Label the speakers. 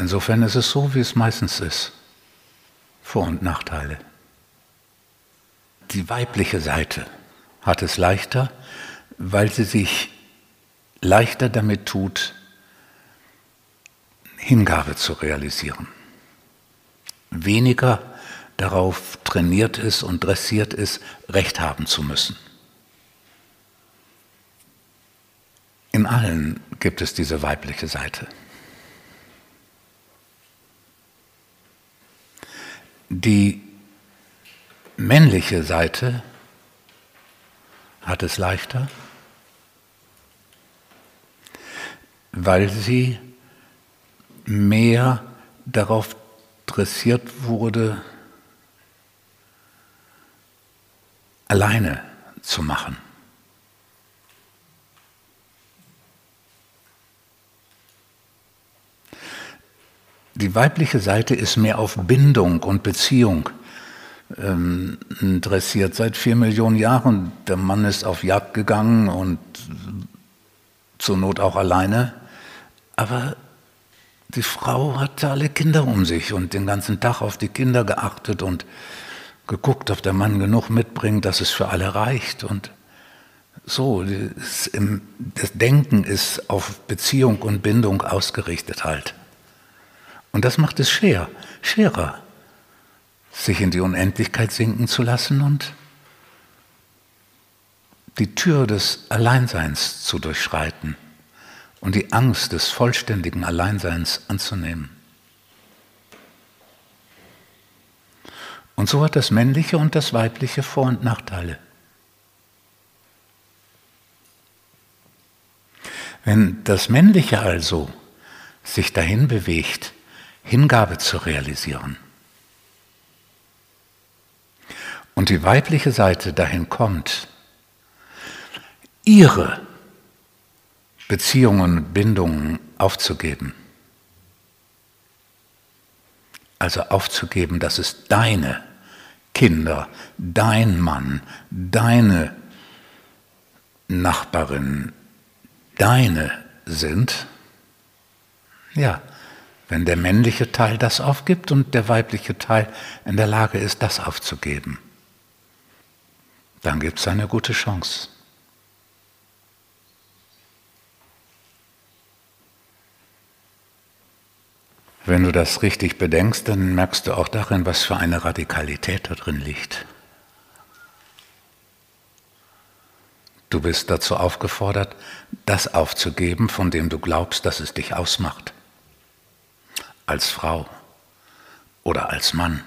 Speaker 1: Insofern ist es so, wie es meistens ist. Vor- und Nachteile. Die weibliche Seite hat es leichter, weil sie sich leichter damit tut, Hingabe zu realisieren. Weniger darauf trainiert ist und dressiert ist, Recht haben zu müssen. In allen gibt es diese weibliche Seite. Die männliche Seite hat es leichter, weil sie mehr darauf dressiert wurde, alleine zu machen. Die weibliche Seite ist mehr auf Bindung und Beziehung ähm, dressiert seit vier Millionen Jahren. Der Mann ist auf Jagd gegangen und zur Not auch alleine. Aber die Frau hatte alle Kinder um sich und den ganzen Tag auf die Kinder geachtet und geguckt, ob der Mann genug mitbringt, dass es für alle reicht. Und so, das, Denken ist auf Beziehung und Bindung ausgerichtet halt. Und das macht es schwer, schwerer, sich in die Unendlichkeit sinken zu lassen und die Tür des Alleinseins zu durchschreiten und die Angst des vollständigen Alleinseins anzunehmen. Und so hat das Männliche und das Weibliche Vor- und Nachteile. Wenn das Männliche also sich dahin bewegt, Hingabe zu realisieren, und die weibliche Seite dahin kommt, ihre Beziehungen und Bindungen aufzugeben. Also aufzugeben, dass es deine Kinder, dein Mann, deine Nachbarin, deine sind. Ja, wenn der männliche Teil das aufgibt und der weibliche Teil in der Lage ist, das aufzugeben, dann gibt es eine gute Chance. Wenn du das richtig bedenkst, dann merkst du auch darin, was für eine Radikalität da drin liegt. Du bist dazu aufgefordert, das aufzugeben, von dem du glaubst, dass es dich ausmacht. Als Frau oder als Mann.